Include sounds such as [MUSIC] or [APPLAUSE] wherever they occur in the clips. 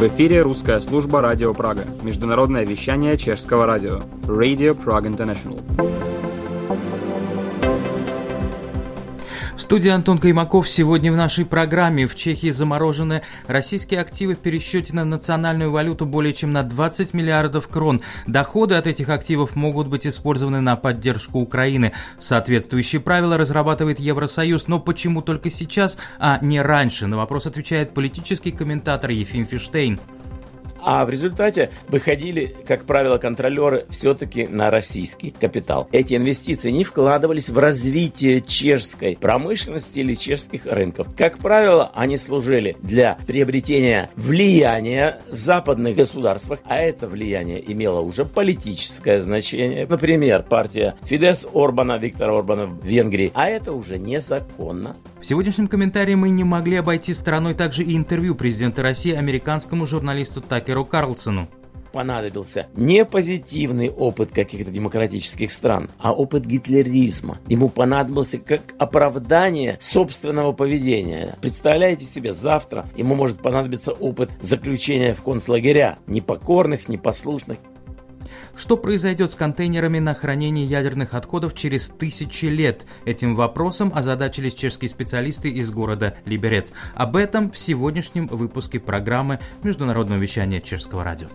В эфире русская служба «Радио Прага», международное вещание чешского радио, Radio Prague International. Студии Антон Каймаков. Сегодня в нашей программе в Чехии заморожены российские активы в пересчете на национальную валюту более чем на 20 миллиардов крон. Доходы от этих активов могут быть использованы на поддержку Украины. Соответствующие правила разрабатывает Евросоюз, но почему только сейчас, а не раньше? На вопрос отвечает политический комментатор Ефим Фиштейн. А в результате выходили, как правило, контролеры все-таки на российский капитал. Эти инвестиции не вкладывались в развитие чешской промышленности или чешских рынков. Как правило, они служили для приобретения влияния в западных государствах, а это влияние имело уже политическое значение. Например, партия Фидес Орбана, Виктора Орбана в Венгрии. А это уже незаконно. В сегодняшнем комментарии мы не могли обойти стороной также и интервью президента России американскому журналисту Такеру Карлсону понадобился не позитивный опыт каких-то демократических стран, а опыт гитлеризма. Ему понадобился как оправдание собственного поведения. Представляете себе, завтра ему может понадобиться опыт заключения в концлагеря непокорных, непослушных что произойдет с контейнерами на хранение ядерных отходов через тысячи лет? Этим вопросом озадачились чешские специалисты из города Либерец. Об этом в сегодняшнем выпуске программы Международного вещания Чешского радио.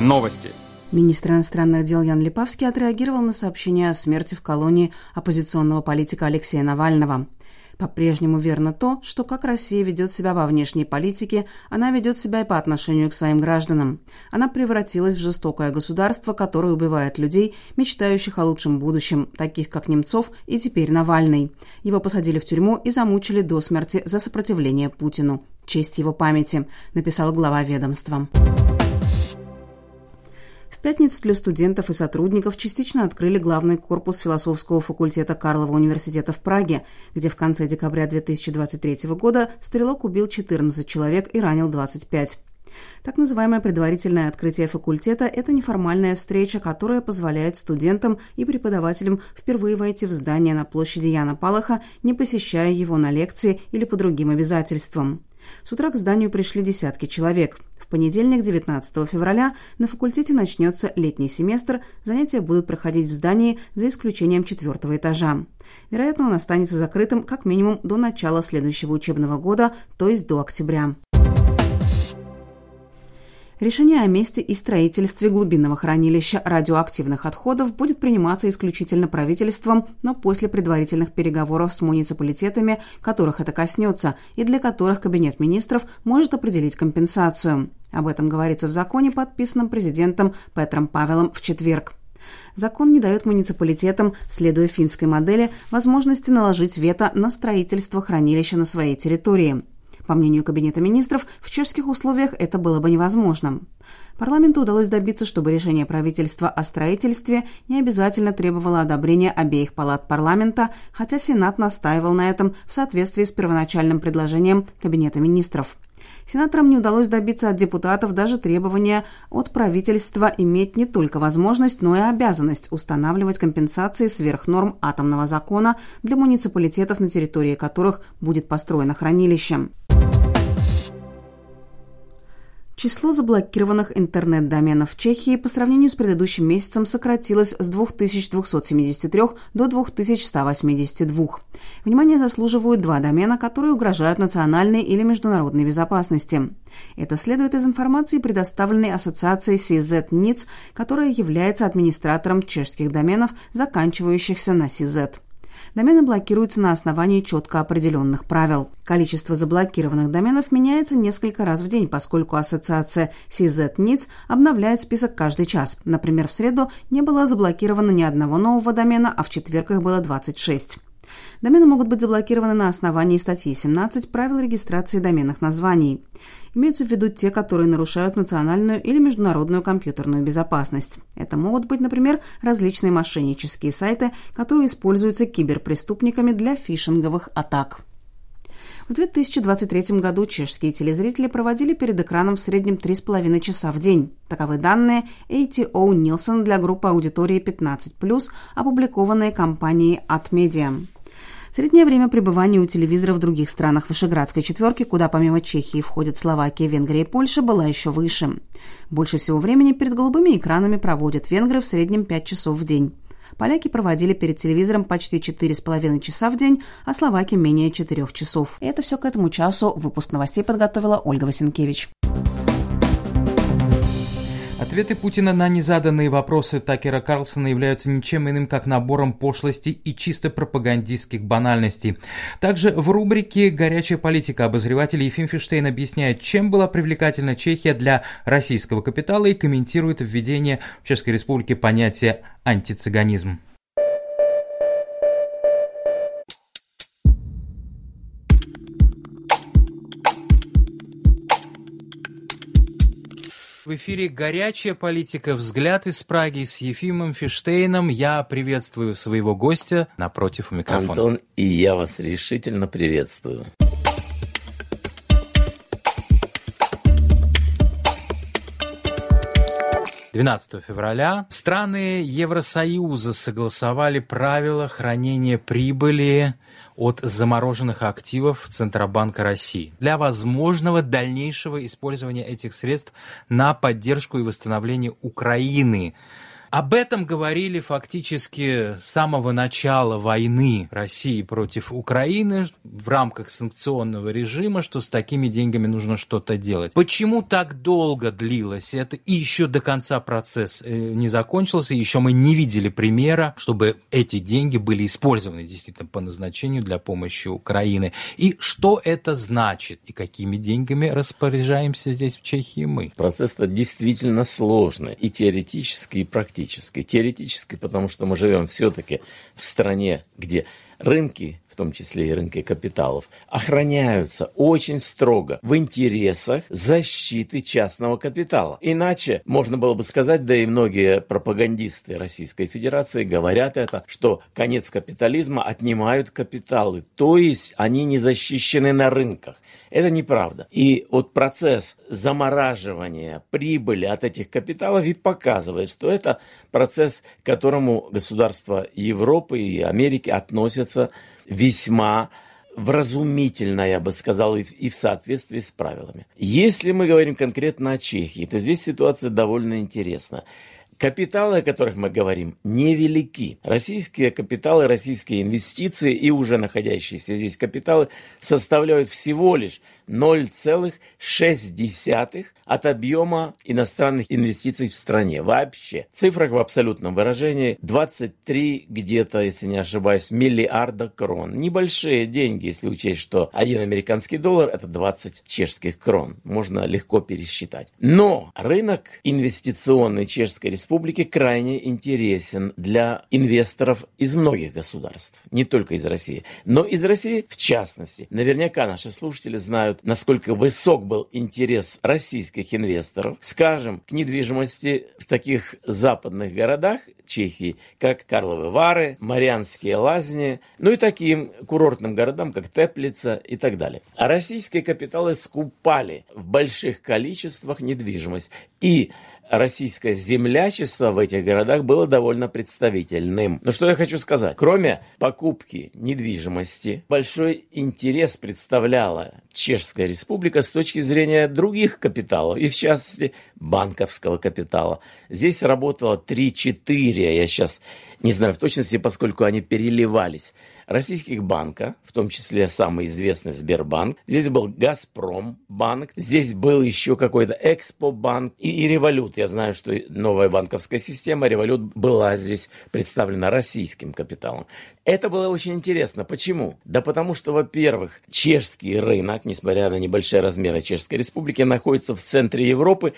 Новости. Министр иностранных дел Ян Липавский отреагировал на сообщение о смерти в колонии оппозиционного политика Алексея Навального. По-прежнему верно то, что как Россия ведет себя во внешней политике, она ведет себя и по отношению к своим гражданам. Она превратилась в жестокое государство, которое убивает людей, мечтающих о лучшем будущем, таких как Немцов и теперь Навальный. Его посадили в тюрьму и замучили до смерти за сопротивление Путину. Честь его памяти, написал глава ведомства пятницу для студентов и сотрудников частично открыли главный корпус философского факультета Карлова университета в Праге, где в конце декабря 2023 года стрелок убил 14 человек и ранил 25. Так называемое предварительное открытие факультета – это неформальная встреча, которая позволяет студентам и преподавателям впервые войти в здание на площади Яна Палаха, не посещая его на лекции или по другим обязательствам. С утра к зданию пришли десятки человек. Понедельник, 19 февраля, на факультете начнется летний семестр, занятия будут проходить в здании за исключением четвертого этажа. Вероятно, он останется закрытым как минимум до начала следующего учебного года, то есть до октября. Решение о месте и строительстве глубинного хранилища радиоактивных отходов будет приниматься исключительно правительством, но после предварительных переговоров с муниципалитетами, которых это коснется, и для которых Кабинет министров может определить компенсацию. Об этом говорится в законе, подписанном президентом Петром Павелом в четверг. Закон не дает муниципалитетам, следуя финской модели, возможности наложить вето на строительство хранилища на своей территории. По мнению Кабинета министров, в чешских условиях это было бы невозможно. Парламенту удалось добиться, чтобы решение правительства о строительстве не обязательно требовало одобрения обеих палат парламента, хотя Сенат настаивал на этом в соответствии с первоначальным предложением Кабинета министров. Сенаторам не удалось добиться от депутатов даже требования от правительства иметь не только возможность, но и обязанность устанавливать компенсации сверх норм атомного закона для муниципалитетов, на территории которых будет построено хранилище. Число заблокированных интернет-доменов в Чехии по сравнению с предыдущим месяцем сократилось с 2273 до 2182. Внимание заслуживают два домена, которые угрожают национальной или международной безопасности. Это следует из информации, предоставленной ассоциацией CZ NITS, которая является администратором чешских доменов, заканчивающихся на CZ. Домены блокируются на основании четко определенных правил. Количество заблокированных доменов меняется несколько раз в день, поскольку ассоциация CZ-NITS обновляет список каждый час. Например, в среду не было заблокировано ни одного нового домена, а в четверг их было 26. Домены могут быть заблокированы на основании статьи 17 правил регистрации доменных названий. Имеются в виду те, которые нарушают национальную или международную компьютерную безопасность. Это могут быть, например, различные мошеннические сайты, которые используются киберпреступниками для фишинговых атак. В 2023 году чешские телезрители проводили перед экраном в среднем 3,5 часа в день. Таковы данные ATO Nielsen для группы аудитории 15+, опубликованные компанией AtMedia. Среднее время пребывания у телевизора в других странах Вышеградской четверки, куда помимо Чехии входят Словакия, Венгрия и Польша, была еще выше. Больше всего времени перед голубыми экранами проводят венгры в среднем 5 часов в день. Поляки проводили перед телевизором почти 4,5 часа в день, а словаки менее 4 часов. И это все к этому часу. Выпуск новостей подготовила Ольга Васенкевич. Ответы Путина на незаданные вопросы Такера Карлсона являются ничем иным, как набором пошлостей и чисто пропагандистских банальностей. Также в рубрике «Горячая политика» обозреватель Ефим Фиштейн объясняет, чем была привлекательна Чехия для российского капитала и комментирует введение в Чешской Республике понятия «антицыганизм». В эфире «Горячая политика. Взгляд из Праги» с Ефимом Фиштейном. Я приветствую своего гостя напротив микрофона. Антон, и я вас решительно приветствую. 12 февраля страны Евросоюза согласовали правила хранения прибыли от замороженных активов Центробанка России для возможного дальнейшего использования этих средств на поддержку и восстановление Украины об этом говорили фактически с самого начала войны России против Украины в рамках санкционного режима, что с такими деньгами нужно что-то делать. Почему так долго длилось это и еще до конца процесс э, не закончился, еще мы не видели примера, чтобы эти деньги были использованы действительно по назначению для помощи Украины. И что это значит? И какими деньгами распоряжаемся здесь в Чехии мы? Процесс-то действительно сложный и теоретически, и практически практической, теоретической, потому что мы живем все-таки в стране, где рынки, в том числе и рынки капиталов, охраняются очень строго в интересах защиты частного капитала. Иначе можно было бы сказать, да и многие пропагандисты Российской Федерации говорят это, что конец капитализма отнимают капиталы, то есть они не защищены на рынках. Это неправда. И вот процесс замораживания прибыли от этих капиталов и показывает, что это процесс, к которому государства Европы и Америки относятся весьма вразумительно, я бы сказал, и в соответствии с правилами. Если мы говорим конкретно о Чехии, то здесь ситуация довольно интересна. Капиталы, о которых мы говорим, невелики. Российские капиталы, российские инвестиции и уже находящиеся здесь капиталы составляют всего лишь 0,6 от объема иностранных инвестиций в стране. Вообще. В цифрах в абсолютном выражении 23 где-то, если не ошибаюсь, миллиарда крон. Небольшие деньги, если учесть, что один американский доллар это 20 чешских крон. Можно легко пересчитать. Но рынок инвестиционный Чешской Республики крайне интересен для инвесторов из многих государств. Не только из России, но из России в частности. Наверняка наши слушатели знают знают, насколько высок был интерес российских инвесторов, скажем, к недвижимости в таких западных городах Чехии, как Карловы Вары, Марианские лазни, ну и таким курортным городам, как Теплица и так далее. А российские капиталы скупали в больших количествах недвижимость. И российское землячество в этих городах было довольно представительным. Но что я хочу сказать? Кроме покупки недвижимости, большой интерес представляла Чешская республика с точки зрения других капиталов, и в частности банковского капитала. Здесь работало 3-4, я сейчас не знаю в точности, поскольку они переливались российских банка, в том числе самый известный Сбербанк. Здесь был Газпром банк, здесь был еще какой-то Экспо-банк и, и Револют. Я знаю, что новая банковская система Револют была здесь представлена российским капиталом. Это было очень интересно. Почему? Да потому что, во-первых, чешский рынок, несмотря на небольшие размеры Чешской Республики, находится в центре Европы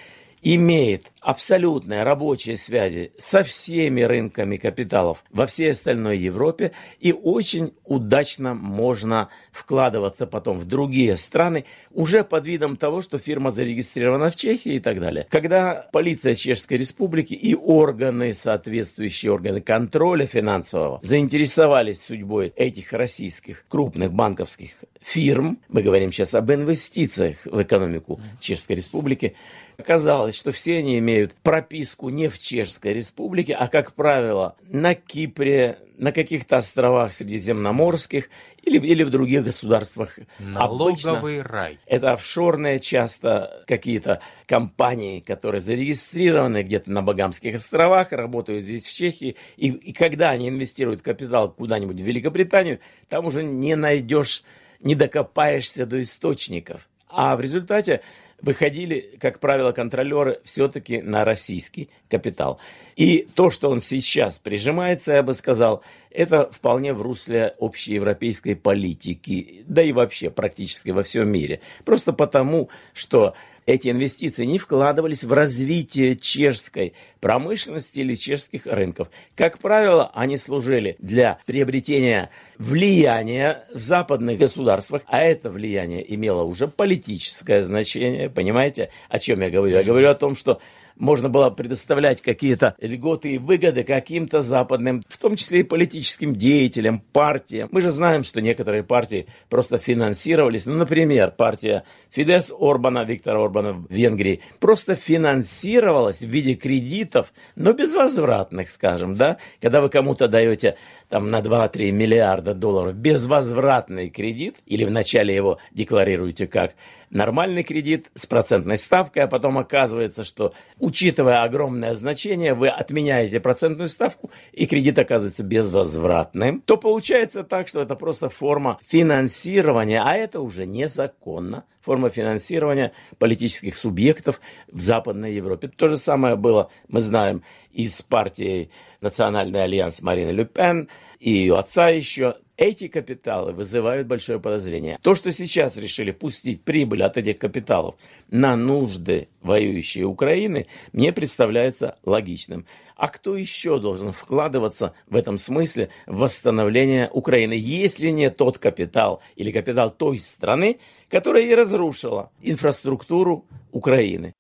имеет абсолютные рабочие связи со всеми рынками капиталов во всей остальной Европе и очень удачно можно вкладываться потом в другие страны уже под видом того, что фирма зарегистрирована в Чехии и так далее. Когда полиция Чешской Республики и органы, соответствующие органы контроля финансового, заинтересовались судьбой этих российских крупных банковских фирм, мы говорим сейчас об инвестициях в экономику Чешской Республики, Оказалось, что все они имеют прописку не в Чешской Республике, а, как правило, на Кипре, на каких-то островах средиземноморских или, или в других государствах. Налоговый Обычно рай. Это офшорные часто какие-то компании, которые зарегистрированы где-то на Багамских островах, работают здесь в Чехии. И, и когда они инвестируют капитал куда-нибудь в Великобританию, там уже не найдешь, не докопаешься до источников. А в результате выходили, как правило, контролеры все-таки на российский капитал. И то, что он сейчас прижимается, я бы сказал, это вполне в русле общеевропейской политики, да и вообще практически во всем мире. Просто потому, что эти инвестиции не вкладывались в развитие чешской промышленности или чешских рынков. Как правило, они служили для приобретения влияния в западных государствах, а это влияние имело уже политическое значение. Понимаете, о чем я говорю? Я говорю о том, что можно было предоставлять какие-то льготы и выгоды каким-то западным, в том числе и политическим деятелям, партиям. Мы же знаем, что некоторые партии просто финансировались. Ну, например, партия Фидес Орбана, Виктора Орбана в Венгрии, просто финансировалась в виде кредитов, но безвозвратных, скажем, да, когда вы кому-то даете там на 2-3 миллиарда долларов безвозвратный кредит, или вначале его декларируете как нормальный кредит с процентной ставкой, а потом оказывается, что, учитывая огромное значение, вы отменяете процентную ставку, и кредит оказывается безвозвратным, то получается так, что это просто форма финансирования, а это уже незаконно форма финансирования политических субъектов в Западной Европе. То же самое было, мы знаем, и с партией Национальный альянс Марины Люпен, и ее отца еще. Эти капиталы вызывают большое подозрение. То, что сейчас решили пустить прибыль от этих капиталов на нужды воюющей Украины, мне представляется логичным. А кто еще должен вкладываться в этом смысле в восстановление Украины, если не тот капитал или капитал той страны, которая и разрушила инфраструктуру Украины?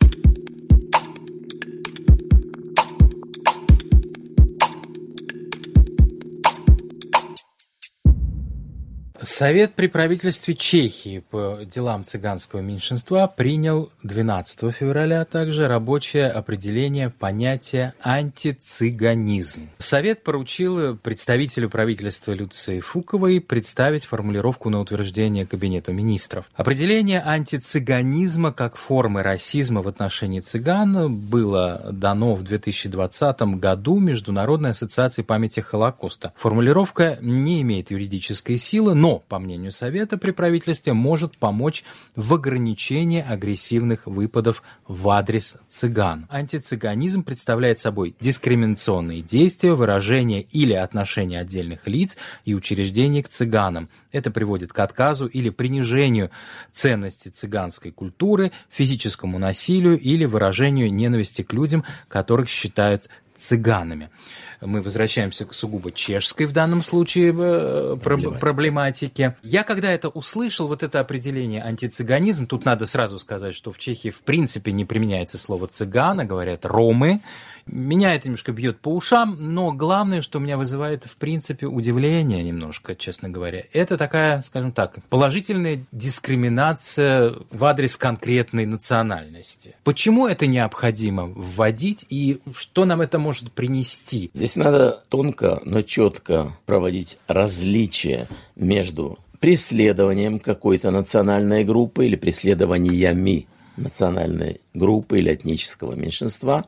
Совет при правительстве Чехии по делам цыганского меньшинства принял 12 февраля также рабочее определение понятия антицыганизм. Совет поручил представителю правительства Люции Фуковой представить формулировку на утверждение Кабинету министров. Определение антицыганизма как формы расизма в отношении цыган было дано в 2020 году Международной ассоциацией памяти Холокоста. Формулировка не имеет юридической силы, но по мнению Совета при правительстве, может помочь в ограничении агрессивных выпадов в адрес цыган. Антицыганизм представляет собой дискриминационные действия, выражения или отношения отдельных лиц и учреждений к цыганам. Это приводит к отказу или принижению ценности цыганской культуры, физическому насилию или выражению ненависти к людям, которых считают цыганами мы возвращаемся к сугубо чешской в данном случае э, проблематике. проблематике. Я когда это услышал, вот это определение антицыганизм, тут надо сразу сказать, что в Чехии в принципе не применяется слово цыгана, говорят ромы, меня это немножко бьет по ушам, но главное, что меня вызывает, в принципе, удивление немножко, честно говоря, это такая, скажем так, положительная дискриминация в адрес конкретной национальности. Почему это необходимо вводить и что нам это может принести? Здесь надо тонко, но четко проводить различия между преследованием какой-то национальной группы или преследованиями национальной группы или этнического меньшинства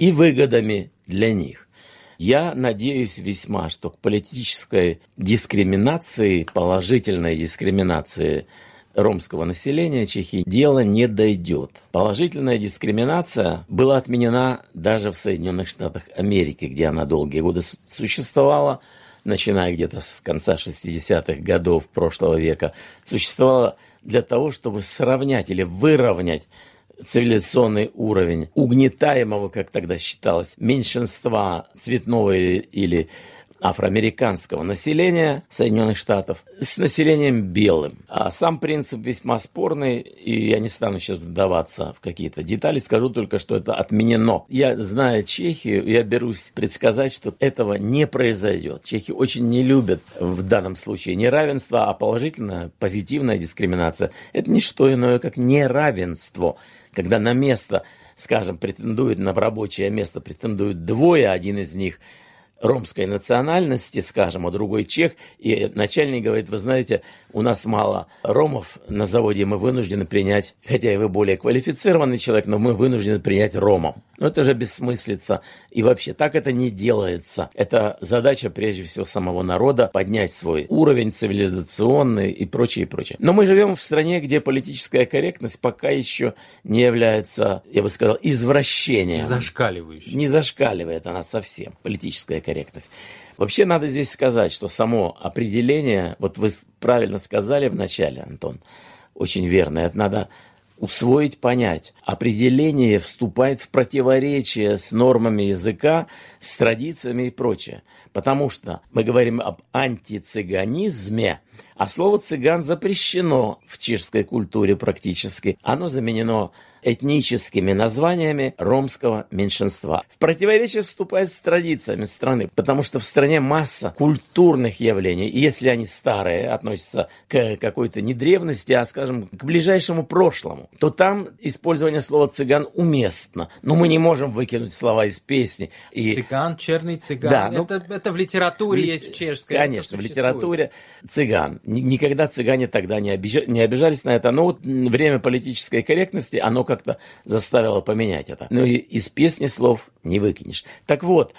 и выгодами для них. Я надеюсь весьма, что к политической дискриминации, положительной дискриминации ромского населения Чехии дело не дойдет. Положительная дискриминация была отменена даже в Соединенных Штатах Америки, где она долгие годы существовала, начиная где-то с конца 60-х годов прошлого века, существовала для того, чтобы сравнять или выровнять цивилизационный уровень угнетаемого, как тогда считалось, меньшинства цветного или, афроамериканского населения Соединенных Штатов с населением белым. А сам принцип весьма спорный, и я не стану сейчас вдаваться в какие-то детали, скажу только, что это отменено. Я, зная Чехию, я берусь предсказать, что этого не произойдет. Чехи очень не любят в данном случае неравенство, а положительная, позитивная дискриминация – это не что иное, как неравенство – когда на место скажем, претендует на рабочее место, претендуют двое, один из них – ромской национальности, скажем, а другой чех, и начальник говорит, вы знаете, у нас мало ромов на заводе, мы вынуждены принять, хотя и вы более квалифицированный человек, но мы вынуждены принять ромов. Но это же бессмыслица. И вообще, так это не делается. Это задача, прежде всего, самого народа поднять свой уровень цивилизационный и прочее, и прочее. Но мы живем в стране, где политическая корректность пока еще не является, я бы сказал, извращением. Зашкаливающей. Не зашкаливает она совсем, политическая корректность. Вообще надо здесь сказать, что само определение, вот вы правильно сказали в начале, Антон, очень верно, это надо усвоить, понять. Определение вступает в противоречие с нормами языка, с традициями и прочее. Потому что мы говорим об антицыганизме, а слово «цыган» запрещено в чешской культуре практически. Оно заменено этническими названиями ромского меньшинства. В противоречие вступает с традициями страны, потому что в стране масса культурных явлений, и если они старые, относятся к какой-то не древности, а, скажем, к ближайшему прошлому, то там использование слова «цыган» уместно. Но мы не можем выкинуть слова из песни. И... Цыган, черный цыган, да, ну, это, это в литературе в ли... есть в чешской. Конечно, в литературе цыган. Никогда цыгане тогда не, обижа... не обижались на это. Но вот время политической корректности, оно как-то заставило поменять это. Но и из песни слов не выкинешь. Так вот,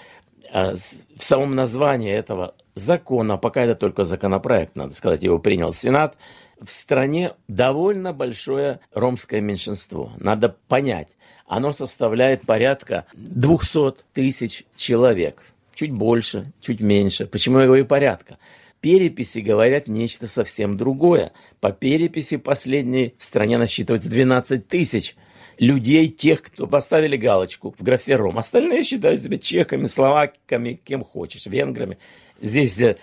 а, в самом названии этого закона, пока это только законопроект, надо сказать, его принял Сенат, в стране довольно большое ромское меньшинство. Надо понять, оно составляет порядка 200 тысяч человек. Чуть больше, чуть меньше. Почему я говорю порядка? Переписи говорят нечто совсем другое. По переписи последней в стране насчитывается 12 тысяч людей, тех, кто поставили галочку в графе Ром. Остальные считают себя чехами, словаками, кем хочешь, венграми. Здесь э,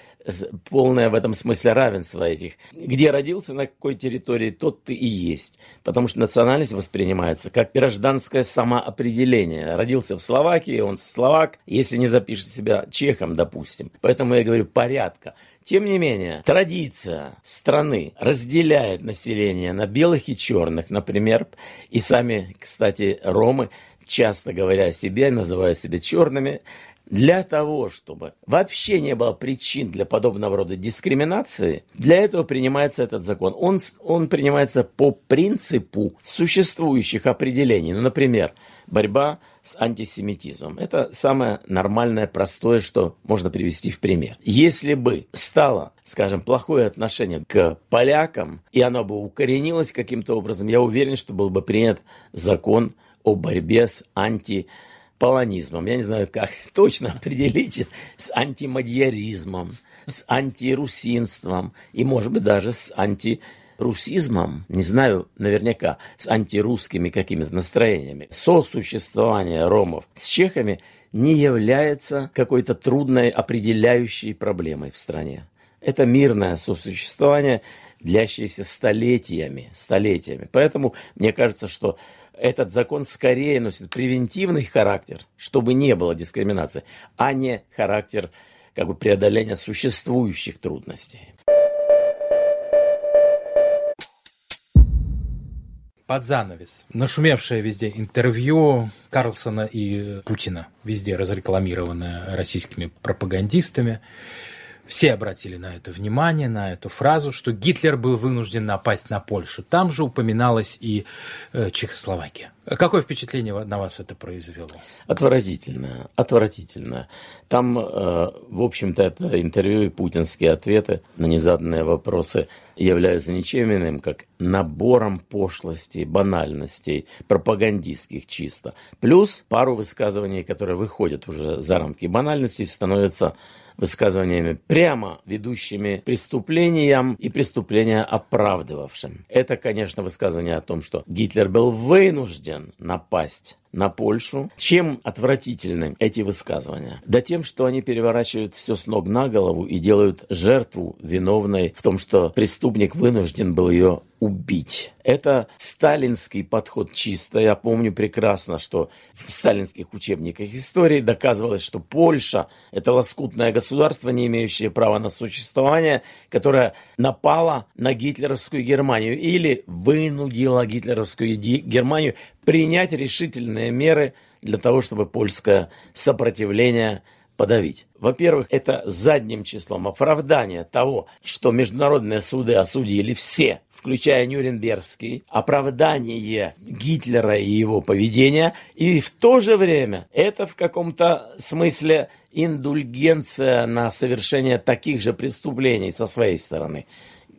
полное в этом смысле равенство этих. Где родился, на какой территории, тот ты и есть. Потому что национальность воспринимается как гражданское самоопределение. Родился в Словакии, он словак, если не запишет себя чехом, допустим. Поэтому я говорю порядка. Тем не менее, традиция страны разделяет население на белых и черных, например, и сами, кстати, ромы, часто говоря о себе, называют себя черными, для того, чтобы вообще не было причин для подобного рода дискриминации, для этого принимается этот закон. Он, он принимается по принципу существующих определений. Ну, например, борьба с антисемитизмом. Это самое нормальное, простое, что можно привести в пример. Если бы стало, скажем, плохое отношение к полякам, и оно бы укоренилось каким-то образом, я уверен, что был бы принят закон о борьбе с антиполонизмом. Я не знаю, как [LAUGHS] точно определить, с антимадьяризмом, с антирусинством и, может быть, даже с анти русизмом, не знаю наверняка, с антирусскими какими-то настроениями, сосуществование ромов с чехами не является какой-то трудной определяющей проблемой в стране. Это мирное сосуществование, длящееся столетиями, столетиями. Поэтому мне кажется, что этот закон скорее носит превентивный характер, чтобы не было дискриминации, а не характер как бы преодоления существующих трудностей. под занавес. Нашумевшее везде интервью Карлсона и Путина, везде разрекламированное российскими пропагандистами. Все обратили на это внимание, на эту фразу, что Гитлер был вынужден напасть на Польшу. Там же упоминалась и э, Чехословакия. Какое впечатление на вас это произвело? Отвратительное, отвратительное. Там, э, в общем-то, это интервью и путинские ответы на незаданные вопросы являются ничем иным, как набором пошлостей, банальностей, пропагандистских чисто. Плюс пару высказываний, которые выходят уже за рамки банальностей, становятся высказываниями, прямо ведущими преступлениям и преступления оправдывавшим. Это, конечно, высказывание о том, что Гитлер был вынужден напасть на Польшу. Чем отвратительны эти высказывания? Да тем, что они переворачивают все с ног на голову и делают жертву виновной в том, что преступник вынужден был ее убить. Это сталинский подход чисто. Я помню прекрасно, что в сталинских учебниках истории доказывалось, что Польша – это лоскутное государство, не имеющее права на существование, которое напало на гитлеровскую Германию или вынудило гитлеровскую Германию принять решительные меры для того, чтобы польское сопротивление – подавить. Во-первых, это задним числом оправдание того, что международные суды осудили все, включая Нюрнбергский, оправдание Гитлера и его поведения, и в то же время это в каком-то смысле индульгенция на совершение таких же преступлений со своей стороны.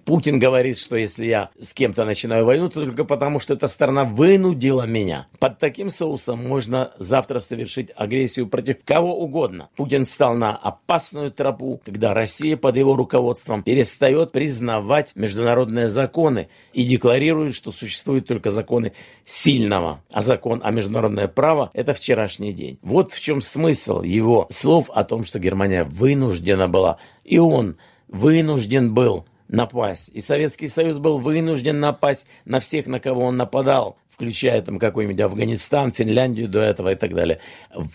Путин говорит, что если я с кем-то начинаю войну, то только потому, что эта страна вынудила меня. Под таким соусом можно завтра совершить агрессию против кого угодно. Путин встал на опасную тропу, когда Россия под его руководством перестает признавать международные законы и декларирует, что существуют только законы сильного, а закон о международное право – это вчерашний день. Вот в чем смысл его слов о том, что Германия вынуждена была, и он вынужден был напасть. И Советский Союз был вынужден напасть на всех, на кого он нападал включая там какой-нибудь Афганистан, Финляндию до этого и так далее.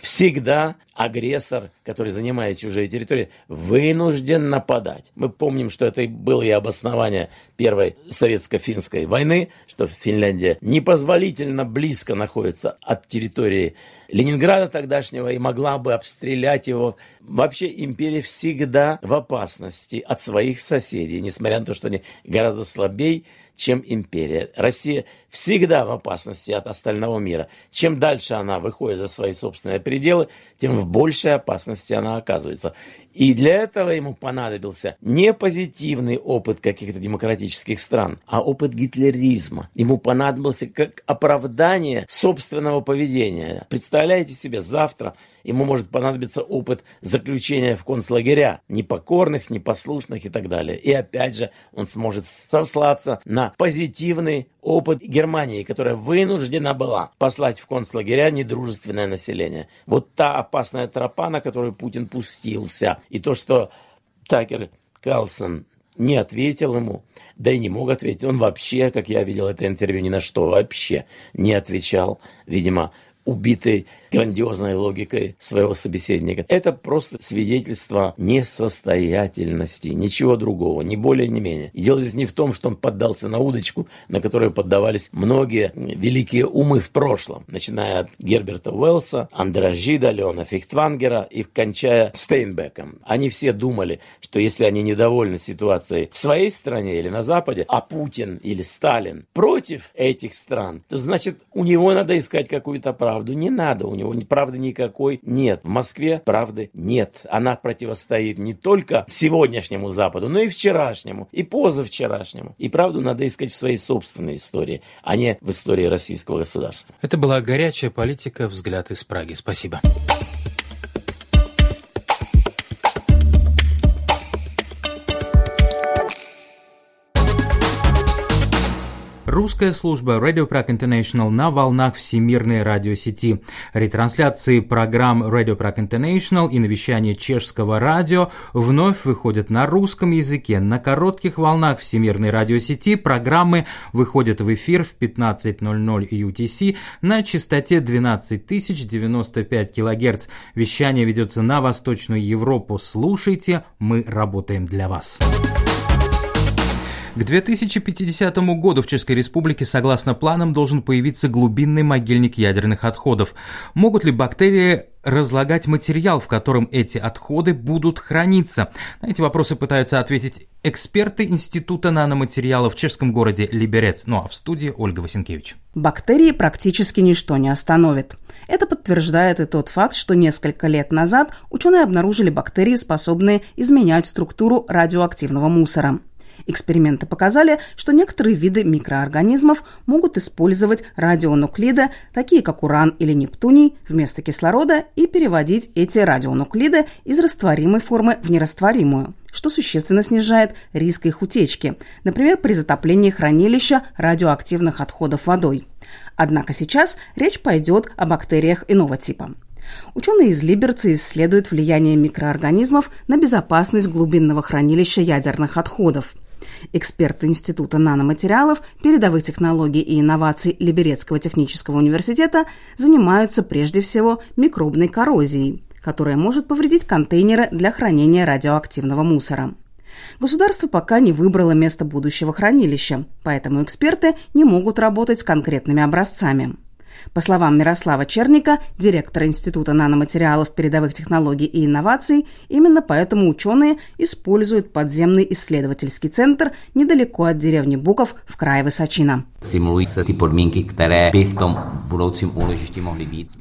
Всегда агрессор, который занимает чужие территории, вынужден нападать. Мы помним, что это было и обоснование Первой советско-финской войны, что Финляндия непозволительно близко находится от территории Ленинграда тогдашнего и могла бы обстрелять его. Вообще империя всегда в опасности от своих соседей, несмотря на то, что они гораздо слабее чем империя. Россия всегда в опасности от остального мира. Чем дальше она выходит за свои собственные пределы, тем в большей опасности она оказывается. И для этого ему понадобился не позитивный опыт каких-то демократических стран, а опыт гитлеризма. Ему понадобился как оправдание собственного поведения. Представляете себе, завтра ему может понадобиться опыт заключения в концлагеря непокорных, непослушных и так далее. И опять же он сможет сослаться на позитивный опыт Германии, которая вынуждена была послать в концлагеря недружественное население. Вот та опасная тропа, на которую Путин пустился. И то, что Такер Карлсон не ответил ему, да и не мог ответить. Он вообще, как я видел это интервью, ни на что вообще не отвечал. Видимо, убитый грандиозной логикой своего собеседника. Это просто свидетельство несостоятельности, ничего другого, ни более, ни менее. Дело здесь не в том, что он поддался на удочку, на которую поддавались многие великие умы в прошлом, начиная от Герберта Уэллса, Андра Жида, Леона Фихтвангера и кончая Стейнбеком. Они все думали, что если они недовольны ситуацией в своей стране или на Западе, а Путин или Сталин против этих стран, то значит у него надо искать какую-то правду. Не надо у него него правды никакой нет. В Москве правды нет. Она противостоит не только сегодняшнему Западу, но и вчерашнему, и позавчерашнему. И правду надо искать в своей собственной истории, а не в истории российского государства. Это была горячая политика «Взгляд из Праги». Спасибо. Русская служба Radio Prague International на волнах всемирной радиосети. Ретрансляции программ Radio Prague International и навещание чешского радио вновь выходят на русском языке. На коротких волнах всемирной радиосети программы выходят в эфир в 15.00 UTC на частоте 12095 кГц. Вещание ведется на Восточную Европу. Слушайте, мы работаем для вас. К 2050 году в Чешской Республике, согласно планам, должен появиться глубинный могильник ядерных отходов. Могут ли бактерии разлагать материал, в котором эти отходы будут храниться? На эти вопросы пытаются ответить эксперты Института наноматериалов в чешском городе Либерец. Ну а в студии Ольга Васенкевич. Бактерии практически ничто не остановит. Это подтверждает и тот факт, что несколько лет назад ученые обнаружили бактерии, способные изменять структуру радиоактивного мусора. Эксперименты показали, что некоторые виды микроорганизмов могут использовать радионуклиды, такие как уран или нептуний, вместо кислорода и переводить эти радионуклиды из растворимой формы в нерастворимую что существенно снижает риск их утечки, например, при затоплении хранилища радиоактивных отходов водой. Однако сейчас речь пойдет о бактериях иного типа. Ученые из Либерца исследуют влияние микроорганизмов на безопасность глубинного хранилища ядерных отходов. Эксперты Института наноматериалов, передовых технологий и инноваций Либерецкого технического университета занимаются прежде всего микробной коррозией, которая может повредить контейнеры для хранения радиоактивного мусора. Государство пока не выбрало место будущего хранилища, поэтому эксперты не могут работать с конкретными образцами. По словам Мирослава Черника, директора Института наноматериалов, передовых технологий и инноваций, именно поэтому ученые используют подземный исследовательский центр недалеко от деревни Буков в крае Высочина.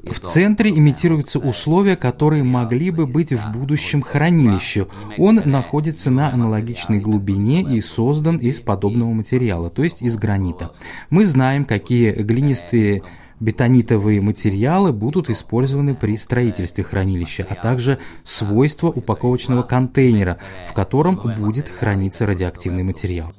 В центре имитируются условия, которые могли бы быть в будущем хранилище. Он находится на аналогичной глубине и создан из подобного материала, то есть из гранита. Мы знаем, какие глинистые бетонитовые материалы будут использованы при строительстве хранилища, а также свойства упаковочного контейнера, в котором будет храниться радиоактивный материал.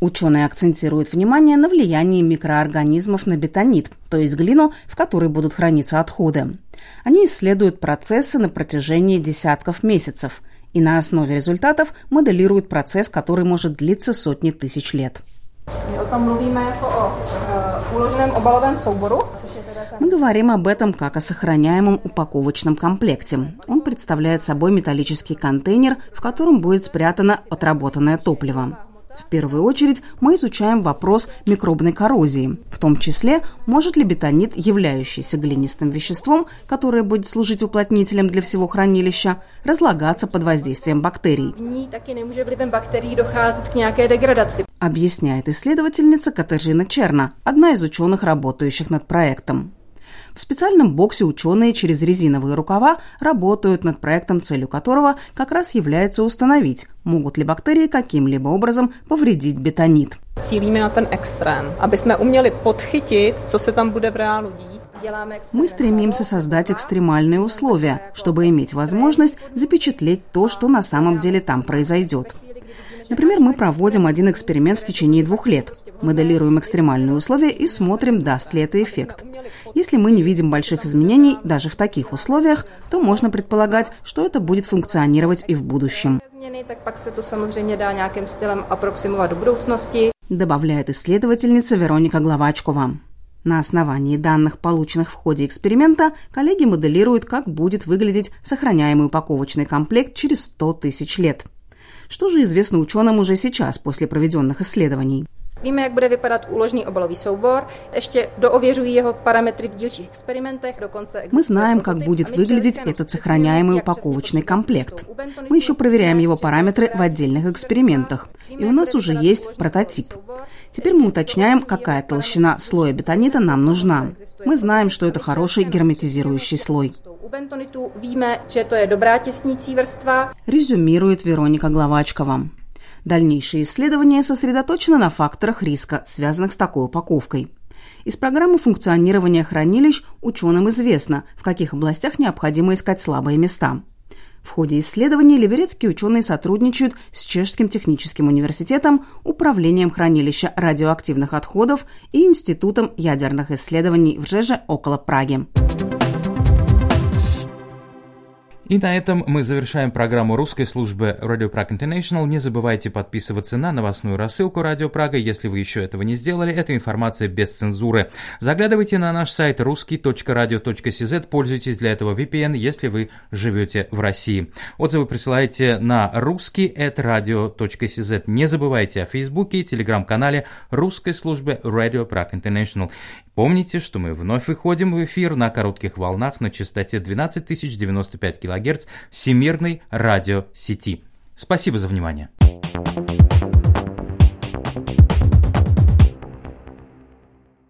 Ученые акцентируют внимание на влиянии микроорганизмов на бетонит, то есть глину, в которой будут храниться отходы. Они исследуют процессы на протяжении десятков месяцев и на основе результатов моделируют процесс, который может длиться сотни тысяч лет. Мы говорим об этом как о сохраняемом упаковочном комплекте. Он представляет собой металлический контейнер, в котором будет спрятано отработанное топливо. В первую очередь мы изучаем вопрос микробной коррозии, в том числе, может ли бетонит, являющийся глинистым веществом, которое будет служить уплотнителем для всего хранилища, разлагаться под воздействием бактерий. Объясняет исследовательница Катержина Черна, одна из ученых, работающих над проектом. В специальном боксе ученые через резиновые рукава работают над проектом, целью которого как раз является установить, могут ли бактерии каким-либо образом повредить бетонит. Cílíme na ten extrém, aby jsme uměli podchytit, co se tam bude v reálu dít. Мы стремимся создать экстремальные условия, чтобы иметь возможность запечатлеть то, что на самом деле там произойдет. Например, мы проводим один эксперимент в течение двух лет. Моделируем экстремальные условия и смотрим, даст ли это эффект. Если мы не видим больших изменений даже в таких условиях, то можно предполагать, что это будет функционировать и в будущем. Добавляет исследовательница Вероника Главачкова. На основании данных, полученных в ходе эксперимента, коллеги моделируют, как будет выглядеть сохраняемый упаковочный комплект через 100 тысяч лет. Что же известно ученым уже сейчас, после проведенных исследований? Víme, jak bude vypadat úložný obalový soubor, ještě doověřují jeho parametry в dílčích экспериментах, доkonce Мы знаем, как будет выглядеть этот сохраняемый упаковочный комплект. Мы еще проверяем его параметры в отдельных экспериментах, и у нас уже есть прототип. Теперь мы уточняем, какая толщина слоя бетонита нам нужна. Мы знаем, что это хороший герметизирующий слой. Резюмирует Вероника Главачкова. Дальнейшие исследования сосредоточены на факторах риска, связанных с такой упаковкой. Из программы функционирования хранилищ ученым известно, в каких областях необходимо искать слабые места. В ходе исследований либерецкие ученые сотрудничают с Чешским техническим университетом, Управлением хранилища радиоактивных отходов и Институтом ядерных исследований в Жеже около Праги. И на этом мы завершаем программу русской службы Radio Prague International. Не забывайте подписываться на новостную рассылку Радио Прага, если вы еще этого не сделали. Это информация без цензуры. Заглядывайте на наш сайт русский.радио.cz. Пользуйтесь для этого VPN, если вы живете в России. Отзывы присылайте на русский.radio.cz. Не забывайте о Фейсбуке и Телеграм-канале русской службы Radio Prague International. Помните, что мы вновь выходим в эфир на коротких волнах на частоте 12095 кГц Всемирной радиосети. Спасибо за внимание.